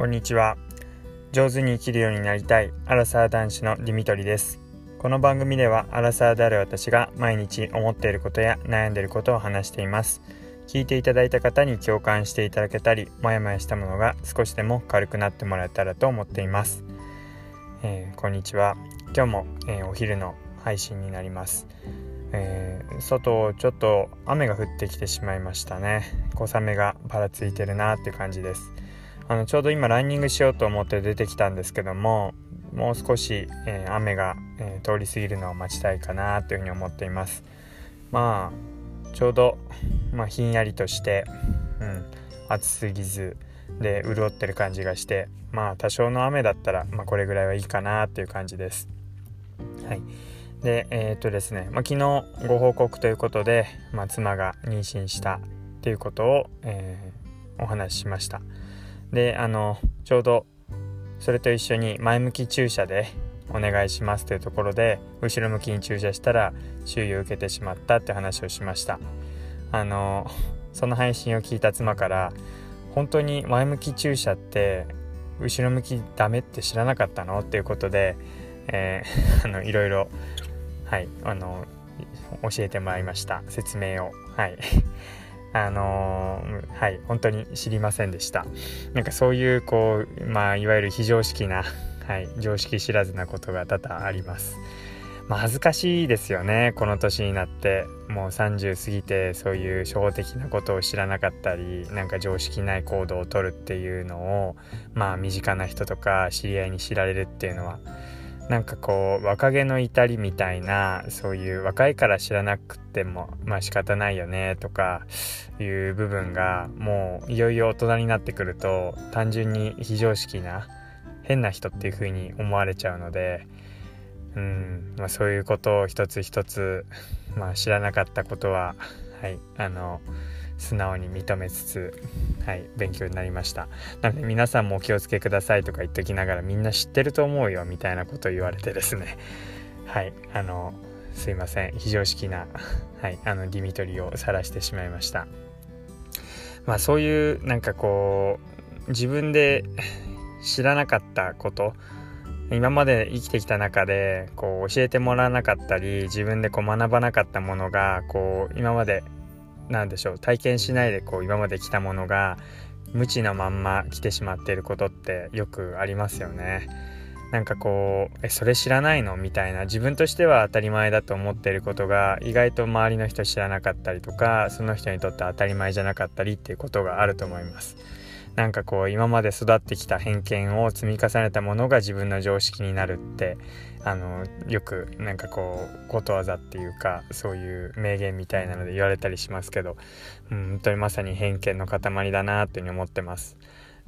こんにちは。上手に生きるようになりたいアラサー男子のディミトリです。この番組ではアラサーである私が毎日思っていることや悩んでいることを話しています。聞いていただいた方に共感していただけたりモヤモヤしたものが少しでも軽くなってもらえたらと思っています、えー、こんにちは。今日も、えー、お昼の配信になります。えー、外ちょっと雨が降ってきてしまいましたね。小雨がぱらついてるなっていう感じです。あのちょうど今ランニングしようと思って出てきたんですけどももう少し、えー、雨が、えー、通り過ぎるのを待ちたいかなというふうに思っています。まあちょうど、まあ、ひんやりとして、うん、暑すぎずで潤ってる感じがしてまあ多少の雨だったら、まあ、これぐらいはいいかなっていう感じです。はい。でえー、っとですね、まあ、昨日ご報告ということで、まあ、妻が妊娠したっていうことを、えー、お話ししました。であのちょうどそれと一緒に前向き注射でお願いしますというところで後ろ向きに注射したら注意を受けてしまったって話をしました。あのその配信を聞いた妻から本当に前向き注射って後ろ向きダメって知らなかったの？っていうことで、えー、あのいろいろはいあの教えてもらいました。説明を。はい。あのー、はい本当に知りませんでした。なんかそういうこうまあいわゆる非常識な、はい、常識知らずなことが多々あります。まあ、恥ずかしいですよねこの年になって。もう30過ぎてそういう初歩的なことを知らなかったりなんか常識ない行動をとるっていうのをまあ身近な人とか知り合いに知られるっていうのはなんかこう若気の至りみたいなそういう若いから知らなくてもまあ仕方ないよねとかいう部分がもういよいよ大人になってくると単純に非常識な変な人っていう風に思われちゃうのでうん、まあ、そういうことを一つ一つ、まあ、知らなかったことははいあの素直に認めつつ、はい、勉強になりました。なので皆さんもお気をつけくださいとか言っときながらみんな知ってると思うよみたいなことを言われてですね。はいあのすいません。非常識な、はい、あのディミトリを晒してしまいました。まあそういうなんかこう自分で 知らなかったこと今まで生きてきた中でこう教えてもらわなかったり自分でこう学ばなかったものがこう今まで何でしょう体験しないでこう今まで来たものが無知のまんま来てしまっていることってよくありますよね。なんかこうえそれ知らないのみたいな自分としては当たり前だと思っていることが意外と周りの人知らなかったりとかその人にとって当たり前じゃなかったりっていうことがあると思います。なんかこう今まで育ってきた偏見を積み重ねたものが自分の常識になるってあのよくなんかこうことわざっていうかそういう名言みたいなので言われたりしますけど、うん、本当にまさに偏見の塊だなというふうに思ってます。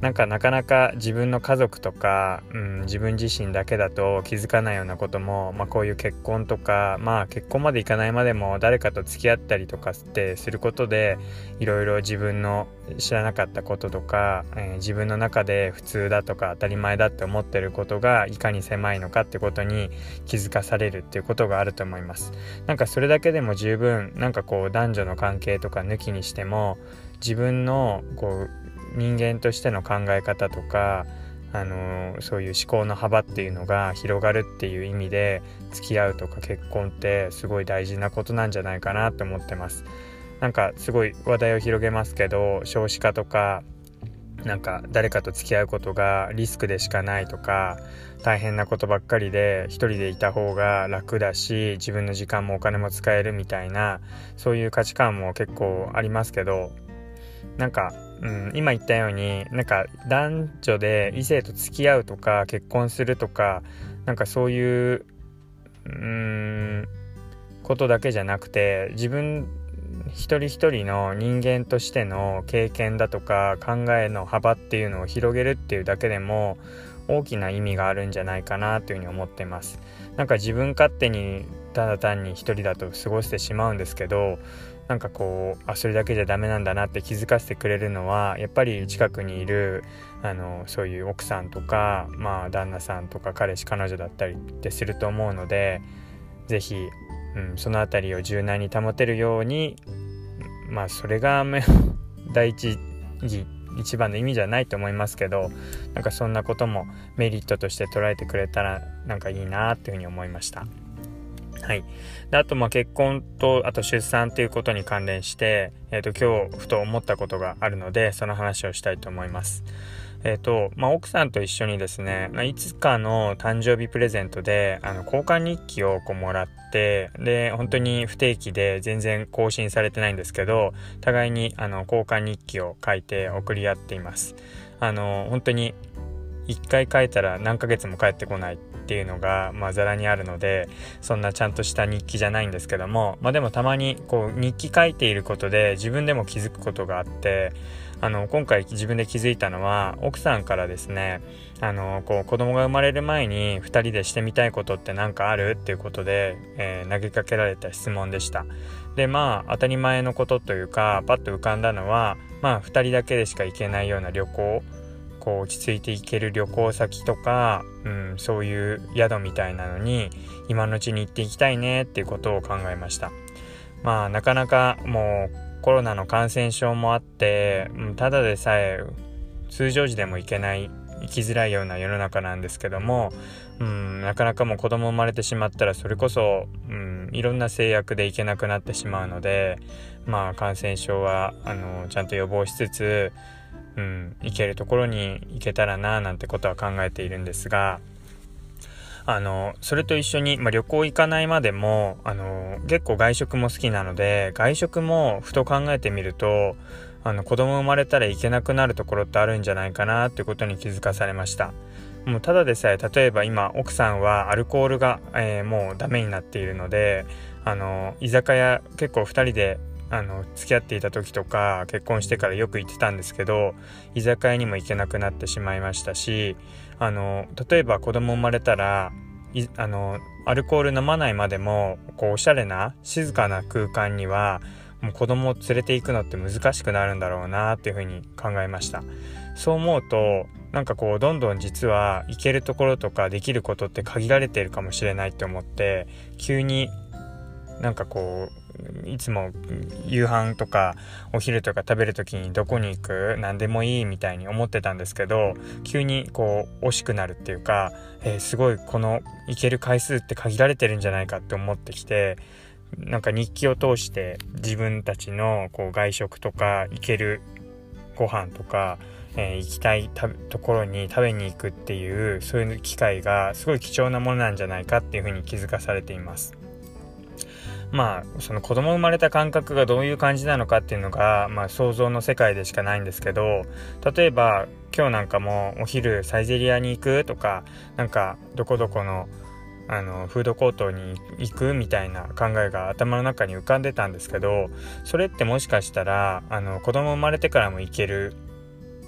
なんかなかなか自分の家族とか、うん、自分自身だけだと気づかないようなことも、まあ、こういう結婚とかまあ結婚までいかないまでも誰かと付き合ったりとかってすることでいろいろ自分の知らなかったこととか、えー、自分の中で普通だとか当たり前だって思ってることがいかに狭いのかってことに気づかされるっていうことがあると思います。なんかそれだけでも十分なんかこう男女の関係とか抜きにしても自分のこう人間としての考え方とかあのそういう思考の幅っていうのが広がるっていう意味で付き合うとか結婚ってすごい大事なことなんじゃないかなと思ってます。なんかすごい話題を広げますけど少子化とかなんか誰かと付き合うことがリスクでしかないとか大変なことばっかりで一人でいた方が楽だし自分の時間もお金も使えるみたいなそういう価値観も結構ありますけどなんかうん、今言ったようになんか男女で異性と付き合うとか結婚するとかなんかそういううんことだけじゃなくて自分一人一人の人間としての経験だとか考えの幅っていうのを広げるっていうだけでも大きな意味があるんじゃないかなというふうに思ってます。なんか自分勝手にただ単に一人だと過ごしてしまうんですけどなんかこうあそれだけじゃダメなんだなって気づかせてくれるのはやっぱり近くにいるあのそういう奥さんとか、まあ、旦那さんとか彼氏彼女だったりってすると思うので是非、うん、その辺りを柔軟に保てるようにまあそれが 第一義一番の意味じゃないと思いますけどなんかそんなこともメリットとして捉えてくれたらなんかいいなっていうふうに思いました。はい。であと、まあ、結婚と、あと出産っていうことに関連して、えっ、ー、と、今日、ふと思ったことがあるので、その話をしたいと思います。え、ー、と、まあ、奥さんと一緒にですね、まあ、いつかの誕生日プレゼントで、あの、交換日記をこうもらって、で、本当に不定期で全然更新されてないんですけど、互いに、あの、交換日記を書いて送り合っています。あの、本当に、一回書いたら何ヶ月も帰ってこないっていうのが、まあ、ざらにあるのでそんなちゃんとした日記じゃないんですけども、まあ、でもたまにこう日記書いていることで自分でも気づくことがあってあの今回自分で気づいたのは奥さんからですねあのこう子供が生まれる前に2人でしてみたいことって何かある？っていうことで、えー、投げかけられた質問でした。でまあ当たり前のことというかパッと浮かんだのはまあ2人だけでしか行けないような旅行こう落ち着いて行ける旅行先とか、うん、そういう宿みたいなのに今のうちに行っていきたいねっていうことを考えました。まあなかなかもうコロナの感染症もあって、うん、ただでさえ通常時でも行けない生きづらいような世の中なんですけども、うん、なかなかもう子供生まれてしまったらそれこそ、うん、いろんな制約で行けなくなってしまうのでまあ感染症はあのちゃんと予防しつつうん、行けるところに行けたらななんてことは考えているんですがあのそれと一緒に、まあ、旅行行かないまでもあの結構外食も好きなので外食もふと考えてみるとあの子供生まれたら行けなくなるところってあるんじゃないかなってことに気づかされました。もうただでさえ例えば今奥さんはアルコールが、えー、もうダメになっているのであの居酒屋結構2人であの付き合っていた時とか結婚してからよく行ってたんですけど居酒屋にも行けなくなってしまいましたしあの例えば子供生まれたらあのアルコール飲まないまでもこうおしゃれな静かな空間にはもう子供を連れて行くのって難しくなるんだろうなっていうふうに考えました。そう思うとなんかこうどんどん実は行けるところとかできることって限られているかもしれないって思って急になんかこういつも夕飯とかお昼とか食べる時にどこに行く何でもいいみたいに思ってたんですけど急にこう惜しくなるっていうか、えー、すごいこの行ける回数って限られてるんじゃないかって思ってきてなんか日記を通して自分たちのこう外食とか行けるご飯とかえー、行きたいところに食べに行くっていうそういう機会がすごい貴重なものなんじゃないかっていうふうに気づかされています。まあその子供生まれた感覚がどういう感じなのかっていうのが、まあ、想像の世界でしかないんですけど例えば今日なんかもお昼サイゼリアに行くとかなんかどこどこのあのフードコートに行くみたいな考えが頭の中に浮かんでたんですけどそれってもしかしたらあの子供生まれてからも行ける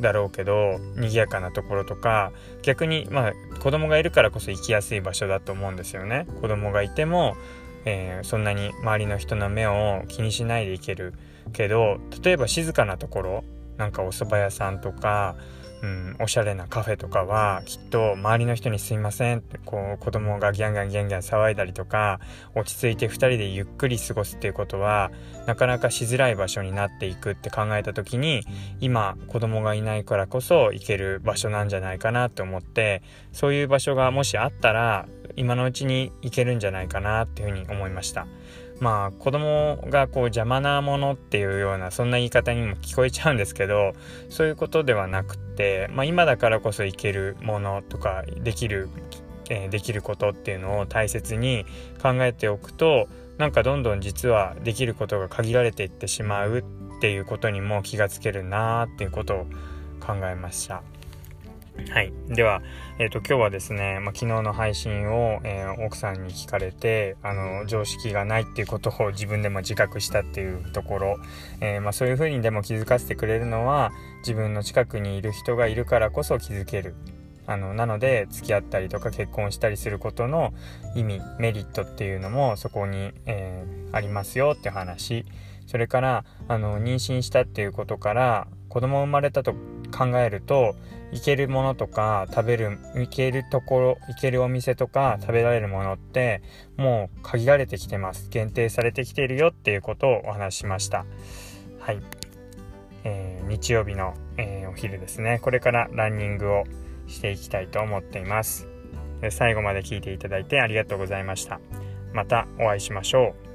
だろうけど賑やかなところとか逆にまあ子供がいるからこそ行きやすい場所だと思うんですよね。子供がいてもえー、そんなに周りの人の目を気にしないでいけるけど例えば静かなところなんかお蕎麦屋さんとか、うん、おしゃれなカフェとかはきっと周りの人に「すいません」ってこう子供がギャンギャンギャンギャン騒いだりとか落ち着いて2人でゆっくり過ごすっていうことはなかなかしづらい場所になっていくって考えた時に今子供がいないからこそ行ける場所なんじゃないかなって思ってそういう場所がもしあったら今のうちにいけるんじゃないかなっていうふうに思いましたまあ子供がこう邪魔なものっていうようなそんな言い方にも聞こえちゃうんですけどそういうことではなくって、まあ、今だからこそいけるものとかできる、えー、できることっていうのを大切に考えておくとなんかどんどん実はできることが限られていってしまうっていうことにも気がつけるなーっていうことを考えました。はい。では、えっ、ー、と、今日はですね、まあ、昨日の配信を、えー、奥さんに聞かれて、あの、常識がないっていうことを自分でも自覚したっていうところ、えー、まあ、そういうふうにでも気づかせてくれるのは、自分の近くにいる人がいるからこそ気づける。あの、なので、付き合ったりとか結婚したりすることの意味、メリットっていうのもそこに、えありますよって話。それから、あの、妊娠したっていうことから、子供生まれたと考えると行けるものとか食べる行けるところ行けるお店とか食べられるものってもう限られてきてます。限定されてきているよっていうことをお話ししました。はい、えー、日曜日の、えー、お昼ですね。これからランニングをしていきたいと思っています。最後まで聞いていただいてありがとうございました。またお会いしましょう。